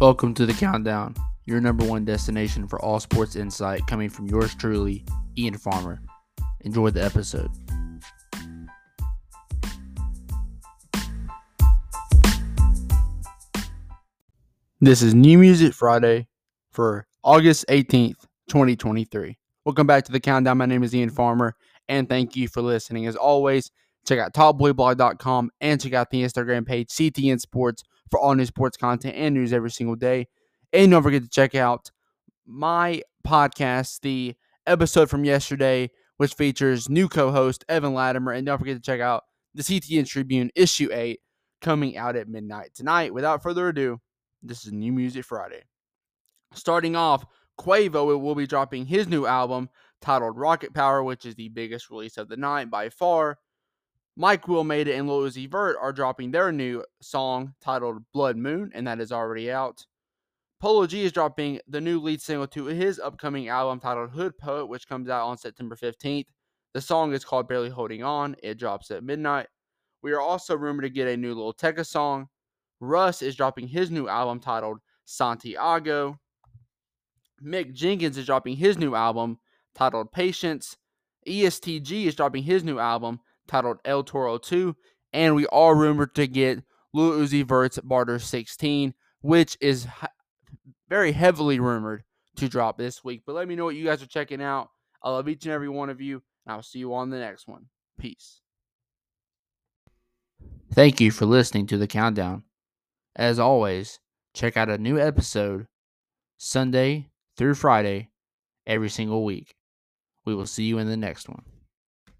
Welcome to the Countdown, your number one destination for all sports insight coming from yours truly, Ian Farmer. Enjoy the episode. This is New Music Friday for August 18th, 2023. Welcome back to the Countdown. My name is Ian Farmer, and thank you for listening. As always, check out topboyblog.com and check out the Instagram page, CTN Sports, for all new sports content and news every single day. And don't forget to check out my podcast, the episode from yesterday, which features new co host Evan Latimer. And don't forget to check out the CTN Tribune, issue 8, coming out at midnight tonight. Without further ado, this is New Music Friday. Starting off, Quavo will be dropping his new album titled Rocket Power, which is the biggest release of the night by far. Mike Will Made It and Lil Uzi Vert are dropping their new song titled Blood Moon, and that is already out. Polo G is dropping the new lead single to his upcoming album titled Hood Poet, which comes out on September 15th. The song is called Barely Holding On. It drops at midnight. We are also rumored to get a new Lil Tecca song. Russ is dropping his new album titled Santiago. Mick Jenkins is dropping his new album titled Patience. EST Gee is dropping his new album titled El Toro 2. And we are rumored to get Lil Uzi Vert's Barter 16, which is very heavily rumored to drop this week. But let me know what you guys are checking out. I love each and every one of you, and I'll see you on the next one. Peace. Thank you for listening to the countdown. As always, check out a new episode Sunday through Friday every single week. We will see you in the next one.